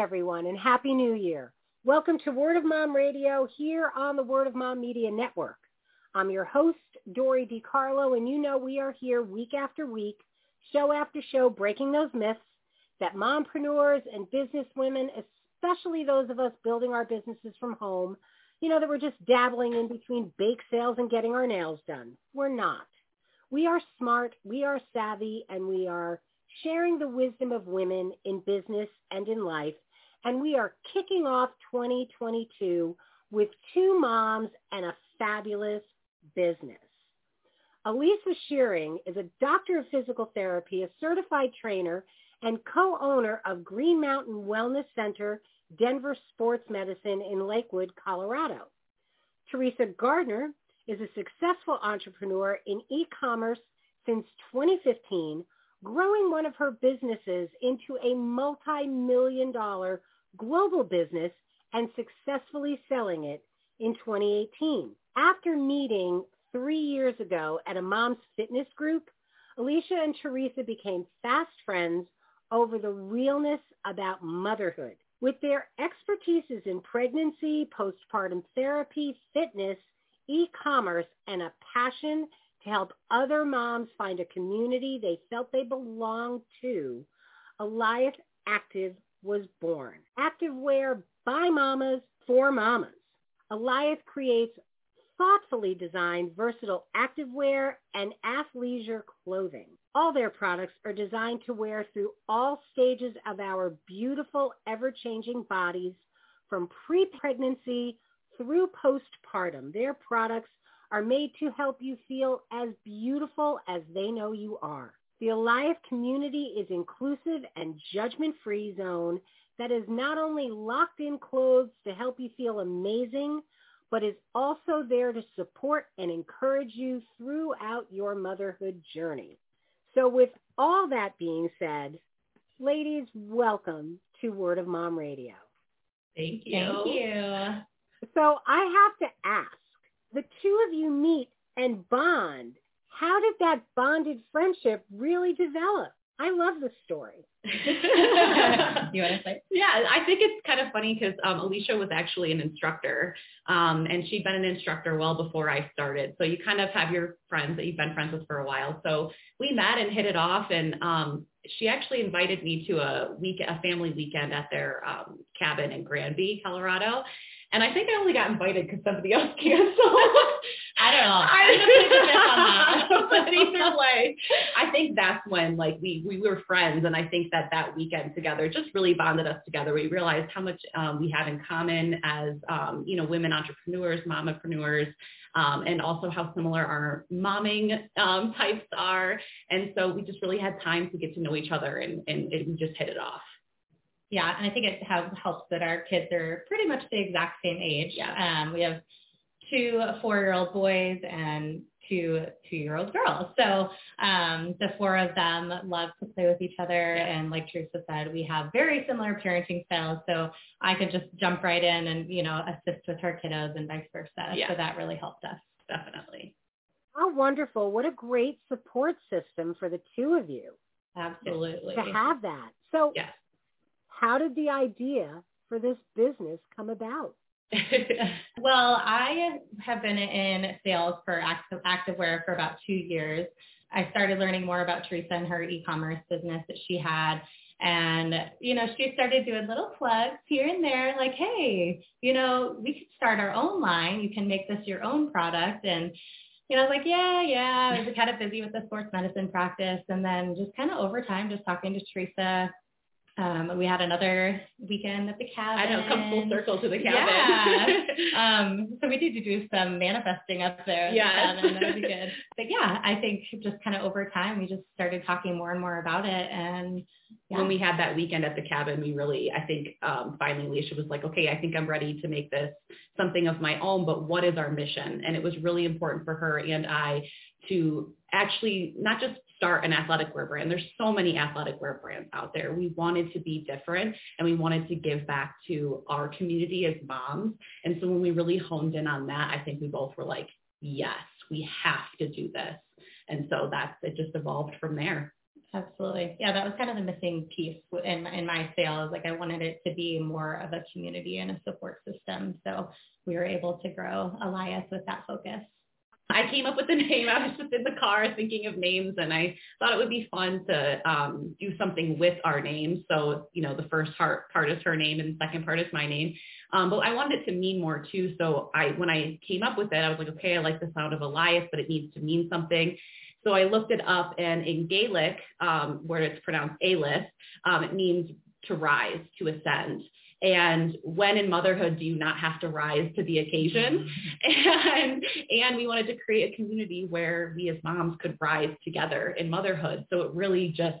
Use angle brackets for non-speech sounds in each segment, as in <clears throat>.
everyone, and Happy New Year. Welcome to Word of Mom Radio here on the Word of Mom Media Network. I'm your host, Dory DiCarlo, and you know we are here week after week, show after show, breaking those myths that mompreneurs and businesswomen, especially those of us building our businesses from home, you know, that we're just dabbling in between bake sales and getting our nails done. We're not. We are smart, we are savvy, and we are sharing the wisdom of women in business and in life and we are kicking off 2022 with two moms and a fabulous business. Alysha Schuring is a doctor of physical therapy, a certified trainer, and co-owner of Green Mountain Wellness Center, Denver Sports Medicine in Lakewood, Colorado. Theresa Gardner is a successful entrepreneur in e-commerce since 2015, growing one of her businesses into a multi-million dollar global business and successfully selling it in 2018. After meeting three years ago at a mom's fitness group, Alysha and Theresa became fast friends over the realness about motherhood. With their expertises in pregnancy, postpartum therapy, fitness, e-commerce, and a passion to help other moms find a community they felt they belonged to, Alyth Active was born. Activewear by mamas for mamas. Alyth creates thoughtfully designed versatile activewear and athleisure clothing. All their products are designed to wear through all stages of our beautiful, ever-changing bodies from pre-pregnancy through postpartum. Their products are made to help you feel as beautiful as they know you are. The Alyth community is inclusive and judgment-free zone that is not only locked in clothes to help you feel amazing, but is also there to support and encourage you throughout your motherhood journey. So with all that being said, ladies, welcome to Word of Mom Radio. Thank you. Thank you. So I have to ask, the two of you meet and bond. How did that bonded friendship really develop? I love the story. <laughs> you want to say? Yeah, I think it's kind of funny because um, Alysha was actually an instructor, um, and she'd been an instructor well before I started. So you kind of have your friends that you've been friends with for a while. So we met and hit it off, and um, she actually invited me to a week, a family weekend at their um, cabin in Granby, Colorado. And I think I only got invited because somebody <laughs> else canceled. I don't know. I <laughs> but either way, I think that's when like we we were friends, and I think that that weekend together just really bonded us together. We realized how much um, we have in common as um, you know women entrepreneurs, mompreneurs, um, and also how similar our momming um, types are. And so we just really had time to get to know each other, and, and, and we just hit it off. Yeah, and I think it have, helps that our kids are pretty much the exact same age. Yeah. Um, we have two four-year-old boys and two two-year-old girls. So um, the four of them love to play with each other. Yeah. And like Theresa said, we have very similar parenting styles. So I could just jump right in and, you know, assist with her kiddos and vice versa. Yeah. So that really helped us. Definitely. How wonderful. What a great support system for the two of you Absolutely. to have that. So Yes. How did the idea for this business come about? <laughs> Well, I have been in sales for active activewear for about two years. I started learning more about Theresa and her e-commerce business that she had. And, you know, she started doing little plugs here and there, like, hey, you know, we could start our own line. You can make this your own product. And, you know, I was like, yeah, yeah. I was kind of busy with the sports medicine practice. And then just kind of over time, just talking to Theresa, um, we had another weekend at the cabin. I know, come full circle to the cabin. Yeah. <laughs> um, so we need to do some manifesting up there. Yeah. the. That would be good. But yeah, I think just kind of over time, we just started talking more and more about it. And Yeah. when we had that weekend at the cabin, we really, I think, um, finally Alysha was like, okay, I think I'm ready to make this something of my own, but what is our mission? And it was really important for her and I to actually not just start an athletic wear brand. There's so many athletic wear brands out there. We wanted to be different and we wanted to give back to our community as moms. And so when we really honed in on that, I think we both were like, yes, we have to do this. And so that's, it just evolved from there. Absolutely. Yeah, that was kind of the missing piece in, in my sales. Like I wanted it to be more of a community and a support system. So we were able to grow Alyth with that focus. I came up with the name. I was just in the car thinking of names and I thought it would be fun to um, do something with our names. So, you know, the first part, part is her name and the second part is my name. Um, but I wanted it to mean more too. So I, when I came up with it, I was like, okay, I like the sound of Alyth, but it needs to mean something. So I looked it up and in Gaelic, um, where it's pronounced Alis, um, it means to rise, to ascend. And when in motherhood do you not have to rise to the occasion? Mm-hmm. And, and we wanted to create a community where we as moms could rise together in motherhood. So it really just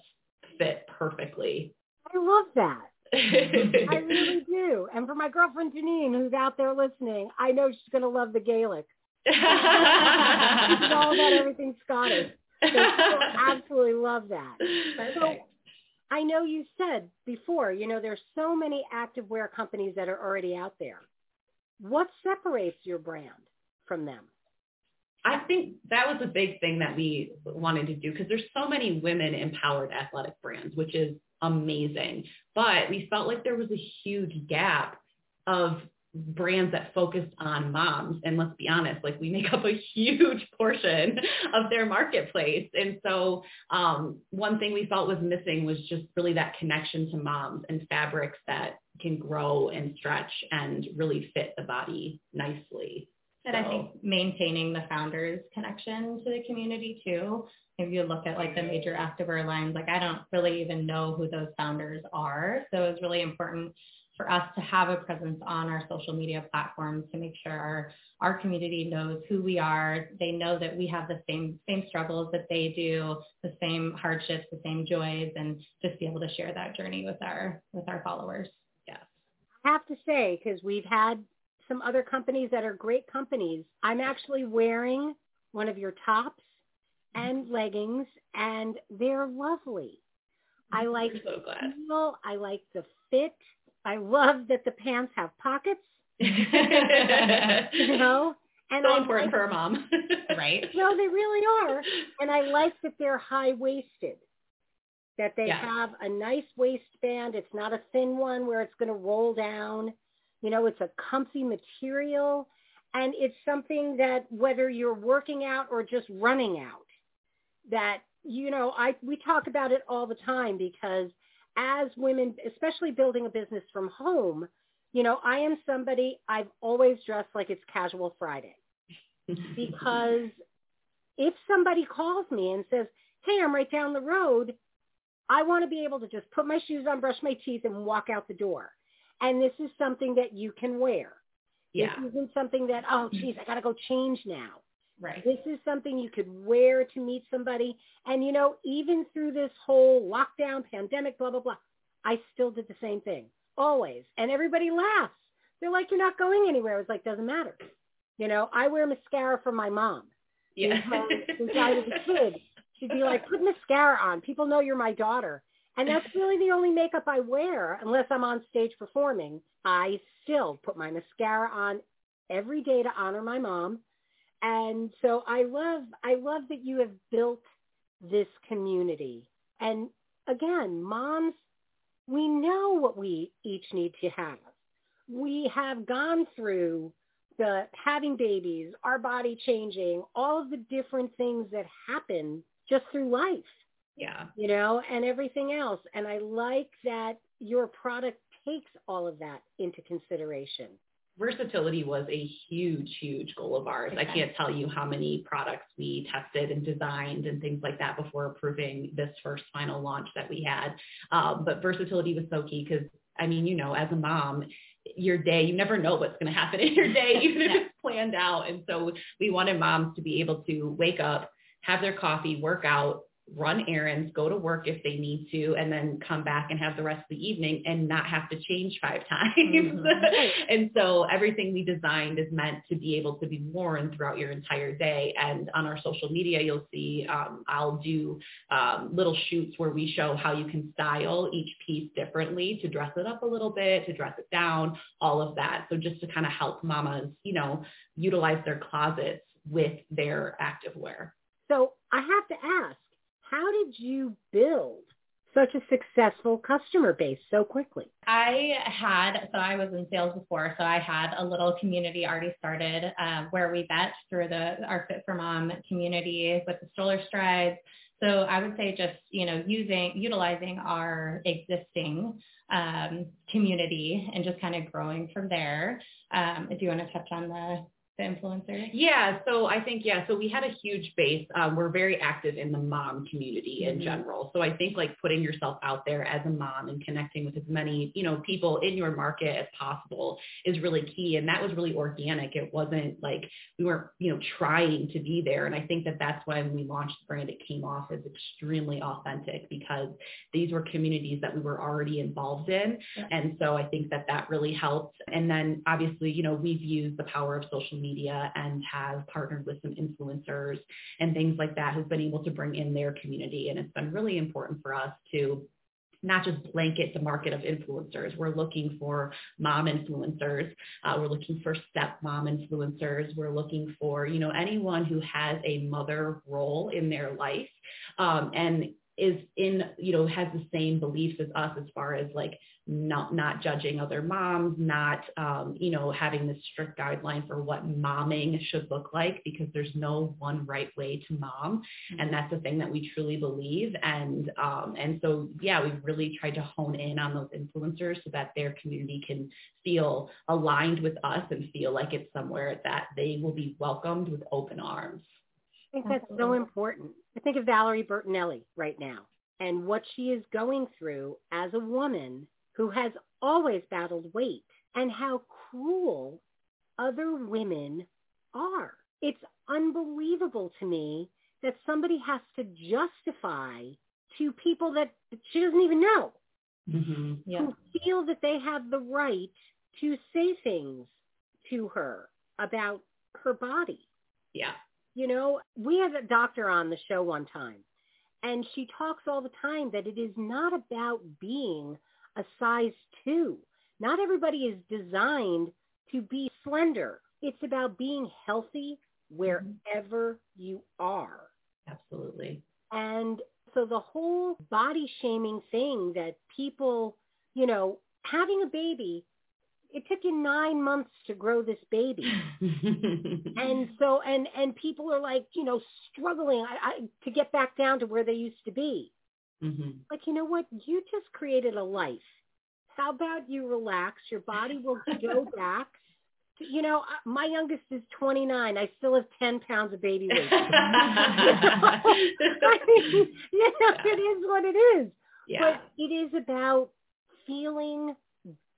fit perfectly. I love that. <laughs> I really do. And for my girlfriend Janine, who's out there listening, I know she's going to love the Gaelic. <laughs> she's all about everything Scottish. So absolutely love that. So I know you said before, you know, there's so many activewear companies that are already out there. What separates your brand from them? I think that was a big thing that we wanted to do because there's so many women empowered athletic brands, which is amazing. But we felt like there was a huge gap of brands that focused on moms. And let's be honest, like we make up a huge <laughs> portion of their marketplace. And so um, one thing we felt was missing was just really that connection to moms and fabrics that can grow and stretch and really fit the body nicely. And I think maintaining the founders connection to the community too. If you look at like the major activewear lines, like I don't really even know who those founders are. So it's really important for us to have a presence on our social media platforms to make sure our, our community knows who we are. They know that we have the same same struggles that they do, the same hardships, the same joys, and just be able to share that journey with our with our followers. Yes. I have to say, because we've had some other companies that are great companies. I'm actually wearing one of your tops and leggings, and they're lovely. I like so the feel. I like the fit. I love that the pants have pockets, <laughs> <laughs> you know. And so I important like, for a mom. <laughs> Right. No, they really are. And I like that they're high waisted. That they Yes. have a nice waistband. It's not a thin one where it's going to roll down. You know, it's a comfy material. And it's something that whether you're working out or just running out, that, you know, I we talk about it all the time because as women, especially building a business from home, you know, I am somebody, I've always dressed like it's casual Friday because if somebody calls me and says, hey, I'm right down the road, I want to be able to just put my shoes on, brush my teeth, and walk out the door. And this is something that you can wear. yeah. This isn't something that, oh, geez, I got to go change now. Right. This is something you could wear to meet somebody. And, you know, even through this whole lockdown, pandemic, blah, blah, blah, I still did the same thing, always. And everybody laughs. They're like, you're not going anywhere. It's like, doesn't matter. You know, I wear mascara for my mom. Yeah. Since I was a kid, she'd be like, put mascara on. People know you're my daughter. And that's <laughs> really the only makeup I wear unless I'm on stage performing. I still put my mascara on every day to honor my mom. And so I love, I love that you have built this community. And again, moms, we know what we each need to have. We have gone through the having babies, our body changing, all of the different things that happen just through life, yeah. you know, and everything else. And I like that your product takes all of that into consideration. Versatility was a huge, huge goal of ours. I can't tell you how many products we tested and designed and things like that before approving this first final launch that we had. Um, but versatility was so key because, I mean, you know, as a mom, your day, you never know what's going to happen <laughs> in your day, even if it's planned out. And so we wanted moms to be able to wake up, have their coffee, work out, run errands, go to work if they need to, and then come back and have the rest of the evening and not have to change five <laughs> times. Mm-hmm. and so everything we designed is meant to be able to be worn throughout your entire day. And on our social media, you'll see um, I'll do um, little shoots where we show how you can style each piece differently to dress it up a little bit, to dress it down, all of that. So just to kind of help mamas, you know, utilize their closets with their active wear. So I have to ask, how did you build such a successful customer base so quickly? I had, so I was in sales before, so I had a little community already started uh, where we met through the our FIT4MOM community with the stroller strides. So I would say just, you know, using, utilizing our existing um, community and just kind of growing from there. Um, do you want to touch on the the influencer? Yeah, so I think yeah, so we had a huge base. Um, we're very active in the mom community in mm-hmm. general. So I think like putting yourself out there as a mom and connecting with as many you know people in your market as possible is really key. And that was really organic. It wasn't like we weren't you know trying to be there. And I think that that's why when we launched the brand. It came off as extremely authentic because these were communities that we were already involved in. Yeah. And so I think that that really helped. And then obviously you know we've used the power of social media media and have partnered with some influencers and things like that who've been able to bring in their community. And it's been really important for us to not just blanket the market of influencers. We're looking for mom influencers. Uh, we're looking for stepmom influencers. We're looking for, you know, anyone who has a mother role in their life um, and is in, you know, has the same beliefs as us as far as like not not judging other moms, not um, you know having this strict guideline for what momming should look like because there's no one right way to mom, mm-hmm. and that's the thing that we truly believe. And um, and so yeah, we've really tried to hone in on those influencers so that their community can feel aligned with us and feel like it's somewhere that they will be welcomed with open arms. I think that's so important. I think of Valerie Bertinelli right now and what she is going through as a woman who has always battled weight and how cruel other women are. It's unbelievable to me that somebody has to justify to people that she doesn't even know mm-hmm. yeah. who feel that they have the right to say things to her about her body. Yeah. You know, we had a doctor on the show one time and she talks all the time that it is not about being a size two. Not everybody is designed to be slender. It's about being healthy wherever you are. Absolutely. And so the whole body shaming thing that people, you know, having a baby, it took you nine months to grow this baby. <laughs> and so, and, and people are like, you know, struggling I, I, to get back down to where they used to be. Mm-hmm. Like, you know what? You just created a life. How about you relax? Your body will <laughs> go back. To, you know, uh, my youngest is 29. I still have 10 pounds of baby weight. <laughs> <laughs> I mean, you know, it is what it is. Yeah. But it is about feeling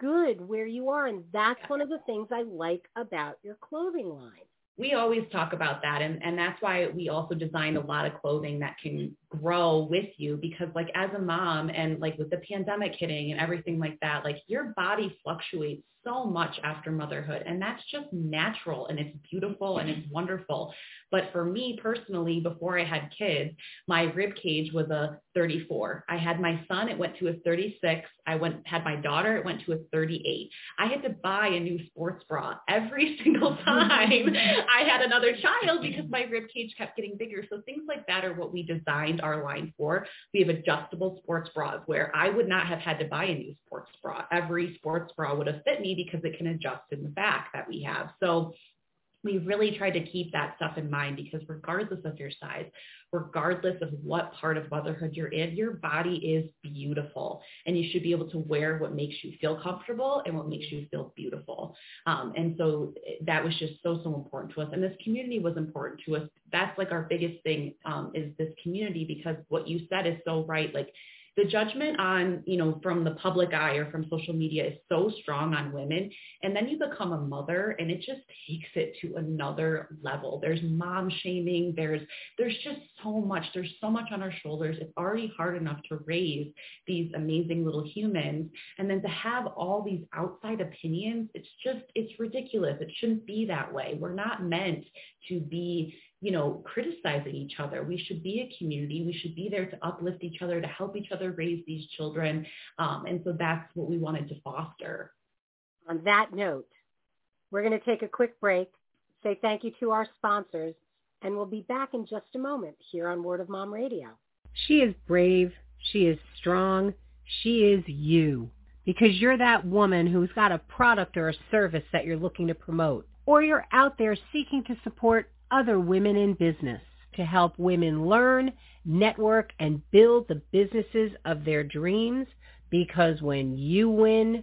good where you are. And that's yeah. one of the things I like about your clothing line we always talk about that and, and that's why we also designed a lot of clothing that can grow with you because like as a mom and like with the pandemic hitting and everything like that like your body fluctuates so much after motherhood and that's just natural and it's beautiful and it's wonderful. But for me personally before i had kids my rib cage was a 34 i had my son it went to a 36 i went had my daughter it went to a 38 i had to buy a new sports bra every <laughs> single time i had another child because my rib cage kept getting bigger. So things like that are what we designed our line for. We have adjustable sports bras where i would not have had to buy a new sports bra. Every sports bra would have fit me because it can adjust in the back that we have. So we really try to keep that stuff in mind because regardless of your size, regardless of what part of motherhood you're in, your body is beautiful and you should be able to wear what makes you feel comfortable and what makes you feel beautiful. Um, and so that was just so, so important to us. And this community was important to us. That's like our biggest thing um, is this community because what you said is so right. Like the judgment on, you know, from the public eye or from social media is so strong on women. And then you become a mother and it just takes it to another level. There's mom shaming. There's, there's just so much. There's so much on our shoulders. It's already hard enough to raise these amazing little humans. And then to have all these outside opinions, it's just, it's ridiculous. It shouldn't be that way. We're not meant to be you know, criticizing each other. We should be a community. We should be there to uplift each other, to help each other raise these children. Um, and so that's what we wanted to foster. On that note, we're going to take a quick break, say thank you to our sponsors, and we'll be back in just a moment here on Word of Mom Radio. She is brave. She is strong. She is you because you're that woman who's got a product or a service that you're looking to promote or you're out there seeking to support other women in business to help women learn, network, and build the businesses of their dreams because when you win,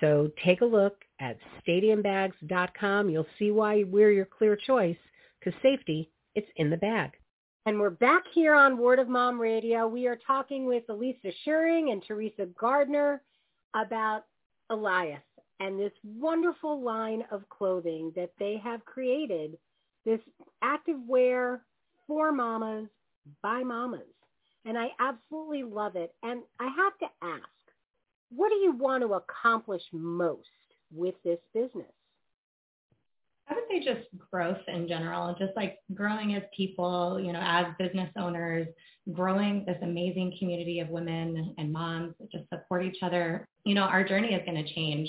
So take a look at stadiumbags.com. You'll see why we're your clear choice because safety, it's in the bag. And we're back here on Word of Mom Radio. We are talking with Alysha Schuring and Theresa Gardner about Alyth and this wonderful line of clothing that they have created, this active wear for mamas by mamas. And I absolutely love it. And I have to ask, what do you want to accomplish most with this business? I would say just growth in general, just like growing as people, you know, as business owners, growing this amazing community of women and moms that just support each other. You know, our journey is going to change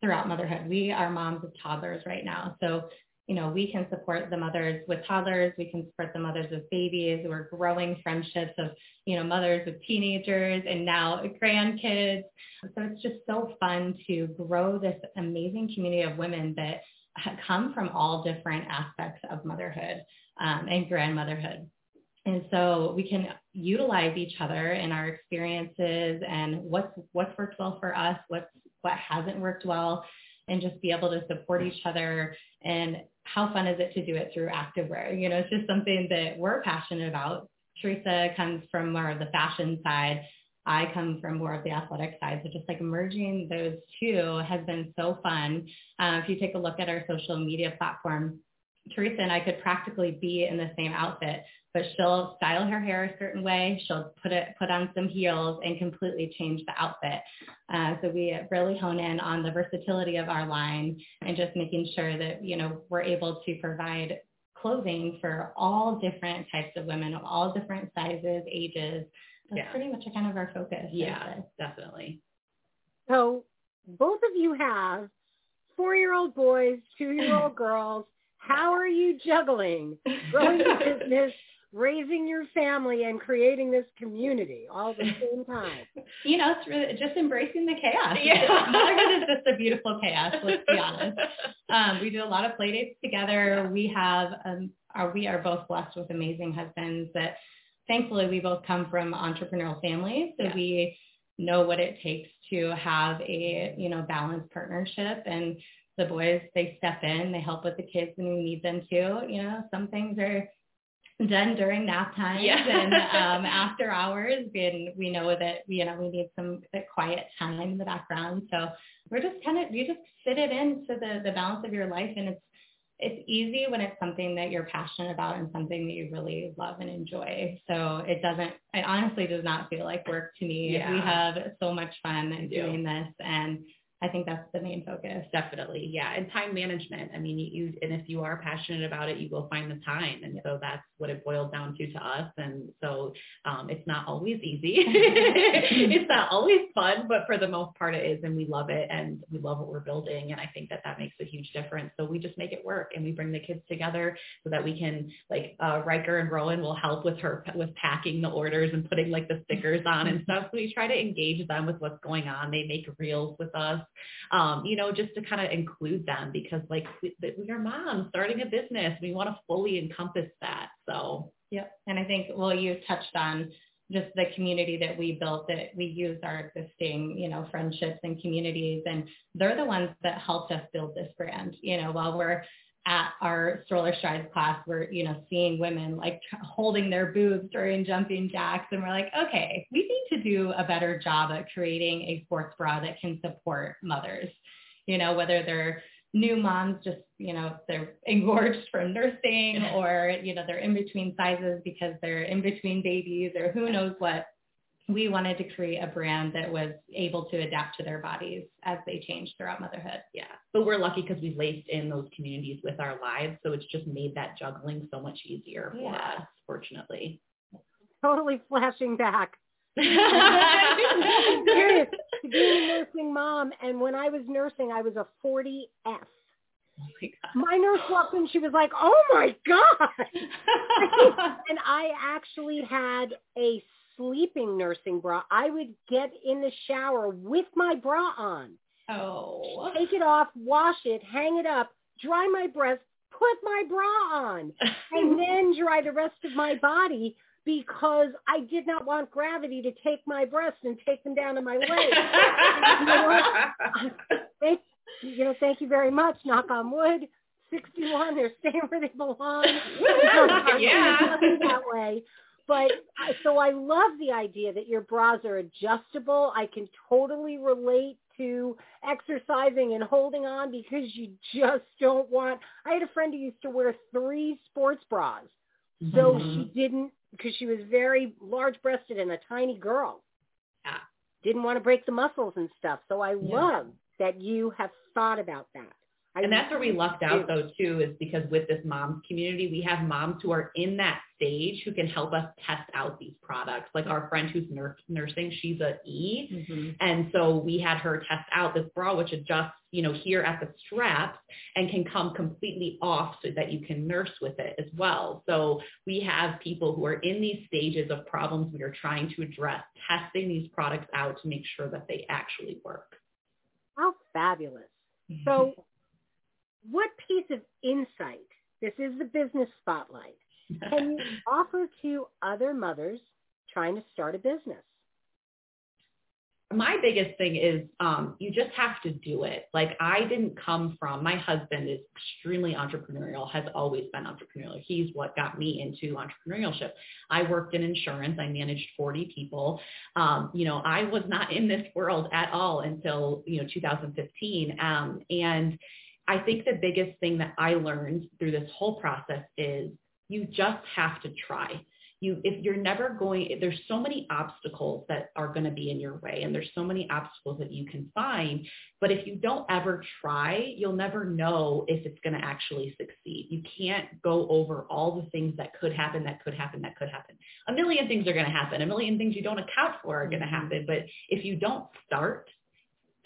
throughout motherhood. We are moms of toddlers right now. So you know, we can support the mothers with toddlers. We can support the mothers with babies. We're growing friendships of, you know, mothers with teenagers and now grandkids. So it's just so fun to grow this amazing community of women that come from all different aspects of motherhood um, and grandmotherhood. And so we can utilize each other in our experiences and what's what's worked well for us, what's what hasn't worked well, and just be able to support each other and how fun is it to do it through activewear? You know, it's just something that we're passionate about. Theresa comes from more of the fashion side. I come from more of the athletic side. So just like merging those two has been so fun. Uh, if you take a look at our social media platform, Theresa and I could practically be in the same outfit but she'll style her hair a certain way. She'll put it, put on some heels and completely change the outfit. Uh, so we really hone in on the versatility of our line and just making sure that, you know, we're able to provide clothing for all different types of women of all different sizes, ages. That's yeah. pretty much a kind of our focus. Yeah, definitely. So both of you have four-year-old boys, two-year-old <clears throat> girls. How are you juggling growing your business raising your family and creating this community all at the same time. You know, it's really just embracing the chaos. Yeah. Motherhood is just a beautiful chaos, let's be honest. Um, we do a lot of play dates together. We have, um, our, we are both blessed with amazing husbands that thankfully we both come from entrepreneurial families. So yeah. we know what it takes to have a, you know, balanced partnership and the boys, they step in, they help with the kids when we need them to. You know, some things are done during nap times Yeah. and <laughs> um, after hours. And we know that, you know, we need some quiet time in the background. So we're just kind of, you just fit it into the, the balance of your life. And it's, it's easy when it's something that you're passionate about and something that you really love and enjoy. So it doesn't, it honestly does not feel like work to me. Yeah. We have so much fun doing this and I think that's the main focus. Definitely, yeah, and time management. I mean, you, and if you are passionate about it, you will find the time, and so that's what it boils down to to us. And so um, it's not always easy. <laughs> it's not always fun, but for the most part, it is, and we love it, and we love what we're building, and I think that that makes a huge difference. So we just make it work, and we bring the kids together so that we can, like, uh, Riker and Rowan will help with her with packing the orders and putting like the stickers on and stuff. So we try to engage them with what's going on. They make reels with us um, you know, just to kind of include them because like we, we are moms starting a business. We want to fully encompass that. So Yep. And I think, well, you touched on just the community that we built that we use our existing, you know, friendships and communities. And they're the ones that helped us build this brand, you know, while we're at our stroller strides class, we're, you know, seeing women like holding their boobs during jumping jacks. And we're like, okay, we need to do a better job at creating a sports bra that can support mothers, you know, whether they're new moms just, you know, they're engorged from nursing or, you know, they're in between sizes because they're in between babies or who knows what. We wanted to create a brand that was able to adapt to their bodies as they change throughout motherhood. yeah, but we're lucky because we've laced in those communities with our lives. So it's just made that juggling so much easier for Yeah. us, fortunately. Totally flashing back. <laughs> Serious. To being a nursing mom, and when I was nursing, I was a 40F. Oh my God. My nurse walked in, she was like, "Oh my god!" <laughs> and I actually had a sleeping nursing bra. I would get in the shower with my bra on, oh. take it off, wash it, hang it up, dry my breast, put my bra on, <laughs> and then dry the rest of my body because I did not want gravity to take my breasts and take them down to my legs. <laughs> Thank, you know, thank you very much. Knock on wood. 61, they're staying where they belong. Yeah. that way. But I- so I love the idea that your bras are adjustable. I can totally relate to exercising and holding on because you just don't want. I had a friend who used to wear three sports bras, so Mhm. she didn't because she was very large-breasted and a tiny girl. Yeah. Didn't want to break the muscles and stuff. So I Yeah. love that you have thought about that. And that's where we lucked out though too, is because with this moms community, we have moms who are in that stage who can help us test out these products. Like our friend who's nur- nursing, she's a E. Mhm. And so we had her test out this bra, which adjusts, you know, here at the straps and can come completely off so that you can nurse with it as well. So we have people who are in these stages of problems we are trying to address, testing these products out to make sure that they actually work. How fabulous. So <laughs> what piece of insight, this is the business spotlight, can you <laughs> offer to other mothers trying to start a business? my biggest thing is um, you just have to do it. Like I didn't come from, my husband is extremely entrepreneurial, has always been entrepreneurial. He's what got me into entrepreneurship. I worked in insurance. I managed 40 people. Um, you know, I was not in this world at all until, you know, 2015. Um, and I think the biggest thing that I learned through this whole process is you just have to try. You if you're never going there's so many obstacles that are going to be in your way and there's so many obstacles that you can find but if you don't ever try you'll never know if it's going to actually succeed. You can't go over all the things that could happen that could happen that could happen. A million things are going to happen. A million things you don't account for are going to happen. But if you don't start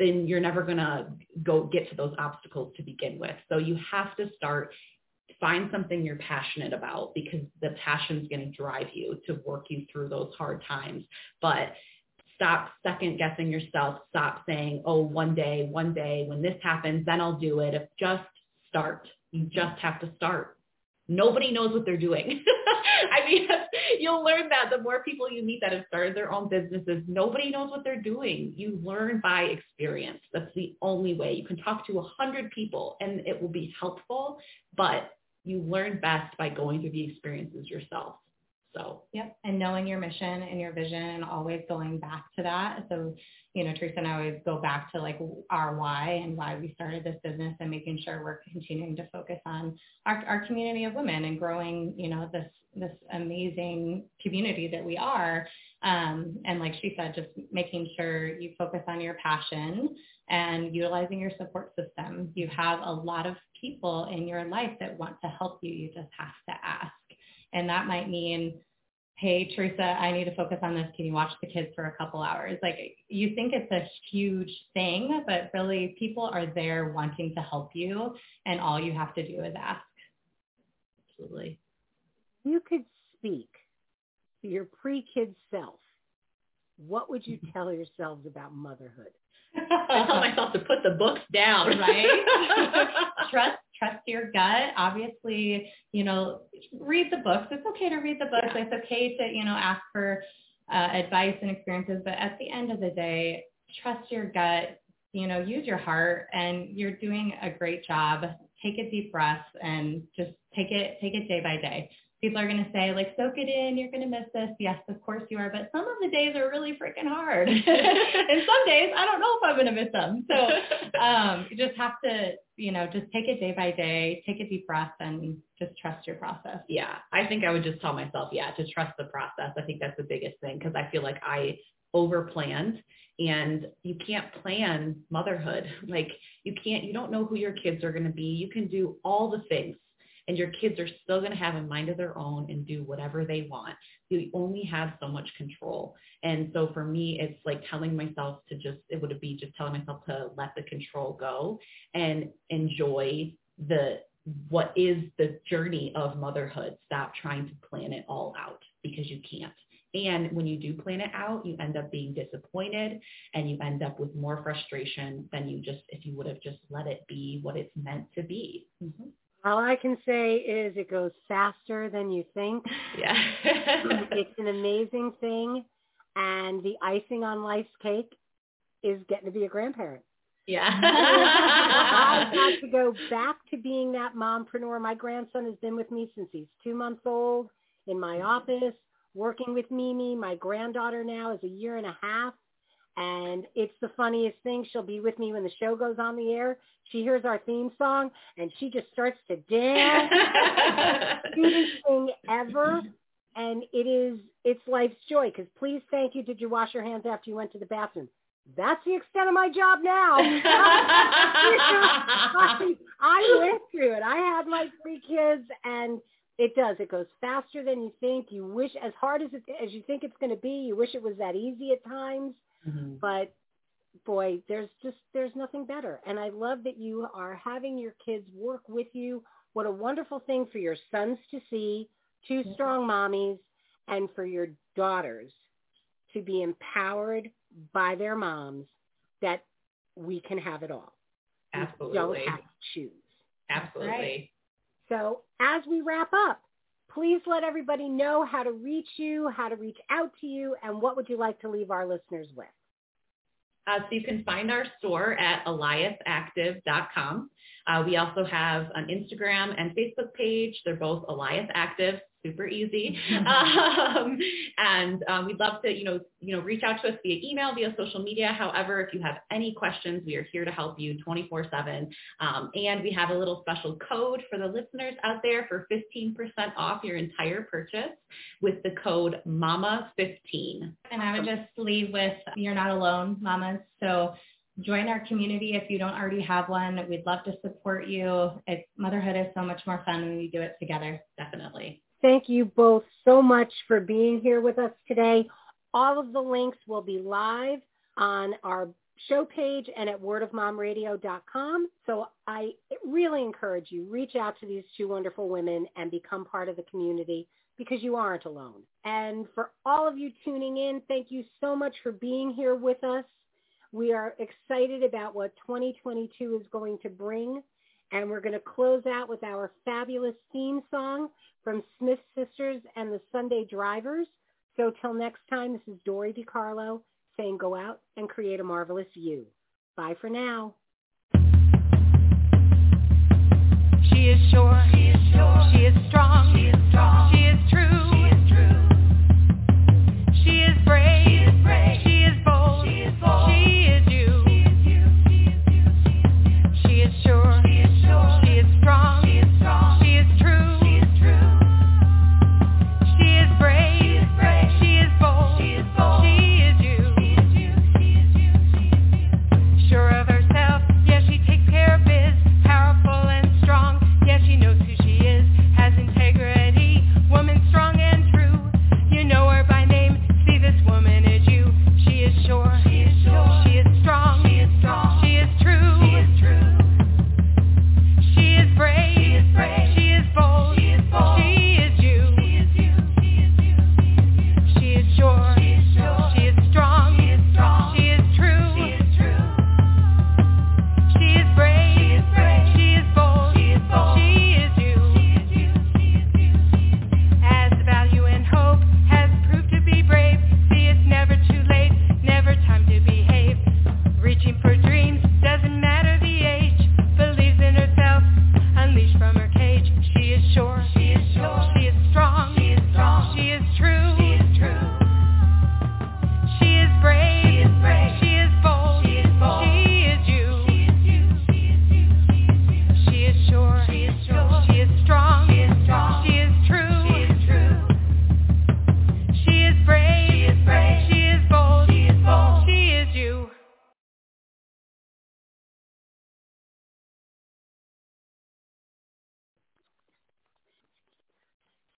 then you're never going to go get to those obstacles to begin with so you have to start find something you're passionate about because the passion is going to drive you to work you through those hard times. But stop second guessing yourself. Stop saying, oh, one day, one day when this happens, then I'll do it. If just start. You just have to start. Nobody knows what they're doing. <laughs> I mean, you'll learn that the more people you meet that have started their own businesses, nobody knows what they're doing. You learn by experience. That's the only way. You can talk to a hundred people and it will be helpful, but you learn best by going through the experiences yourself. So, yep. And knowing your mission and your vision and always going back to that. So, you know, Theresa and I always go back to like our why and why we started this business and making sure we're continuing to focus on our, our community of women and growing, you know, this, this amazing community that we are. Um, and like she said, just making sure you focus on your passion and utilizing your support system. You have a lot of people in your life that want to help you. You just have to ask. And that might mean, hey, Theresa, I need to focus on this. Can you watch the kids for a couple hours? Like you think it's a huge thing, but really people are there wanting to help you. And all you have to do is ask. Absolutely. You could speak to your pre-kid self. What would you tell yourselves about motherhood? <laughs> I tell myself to put the books down. Right? <laughs> trust trust your gut. Obviously, you know, read the books. It's okay to read the books. Yeah. It's okay to, you know, ask for uh, advice and experiences. But at the end of the day, trust your gut. You know, use your heart, and you're doing a great job. Take a deep breath and just take it take it day by day people are going to say like soak it in you're going to miss this. Yes of course you are but some of the days are really freaking hard. <laughs> And some days i don't know if i'm going to miss them. So <laughs> um, you just have to you know just take it day by day take a deep breath and just trust your process. Yeah. I think i would just tell myself yeah to trust the process. I think that's the biggest thing because i feel like i over planned and you can't plan motherhood. <laughs> Like you can't you don't know who your kids are going to be. You can do all the things and your kids are still going to have a mind of their own and do whatever they want. You only have so much control. And so for me, it's like telling myself to just, it would be just telling myself to let the control go and enjoy the, what is the journey of motherhood. Stop trying to plan it all out because you can't. And when you do plan it out, you end up being disappointed and you end up with more frustration than you just, if you would have just let it be what it's meant to be. Mm-hmm. All I can say is it goes faster than you think. Yeah. <laughs> it's an amazing thing. And the icing on life's cake is getting to be a grandparent. Yeah. <laughs> I've <laughs> had to go back to being that mompreneur. My grandson has been with me since he's two months old in my office, working with Mimi. My granddaughter now is a year and a half. And it's the funniest thing. She'll be with me when the show goes on the air. She hears our theme song and she just starts to dance. <laughs> Cutest thing ever. And it is, it's life's joy. Because please thank you. Did you wash your hands after you went to the bathroom? That's the extent of my job now. I, <laughs> <laughs> I went through it. I had my three kids and it does. It goes faster than you think. You wish, as hard as it, as you think it's going to be, you wish it was that easy at times. Mm-hmm. But boy, there's just there's nothing better. And I love that you are having your kids work with you. What a wonderful thing for your sons to see, 2 mm-hmm. strong mommies, and for your daughters to be empowered by their moms that we can have it all. Absolutely. We don't have to choose. Absolutely. Right? So as we wrap up, please let everybody know how to reach you, how to reach out to you, and what would you like to leave our listeners with? Uh, so you can find our store at alythactive.com. Uh, we also have an Instagram and Facebook page. They're both Alyth Active super easy. <laughs> um, and um, we'd love to, you know, you know, reach out to us via email, via social media. However, if you have any questions, we are here to help you 24/7. Um, and we have a little special code for the listeners out there for 15% off your entire purchase with the code MAMA15. And I would just leave with, you're not alone, mamas. So join our community if you don't already have one. We'd love to support you. It's, motherhood is so much more fun when we do it together. Definitely. Thank you both so much for being here with us today. All of the links will be live on our show page and at wordofmomradio.com. So I really encourage you, reach out to these two wonderful women and become part of the community because you aren't alone. And for all of you tuning in, thank you so much for being here with us. We are excited about what 2022 is going to bring. And we're going to close out with our fabulous theme song from Smith Sisters and the Sunday Drivers. So till next time, this is Dory DiCarlo saying go out and create a marvelous you. Bye for now. She is sure. She is sure. She is strong. She is strong. She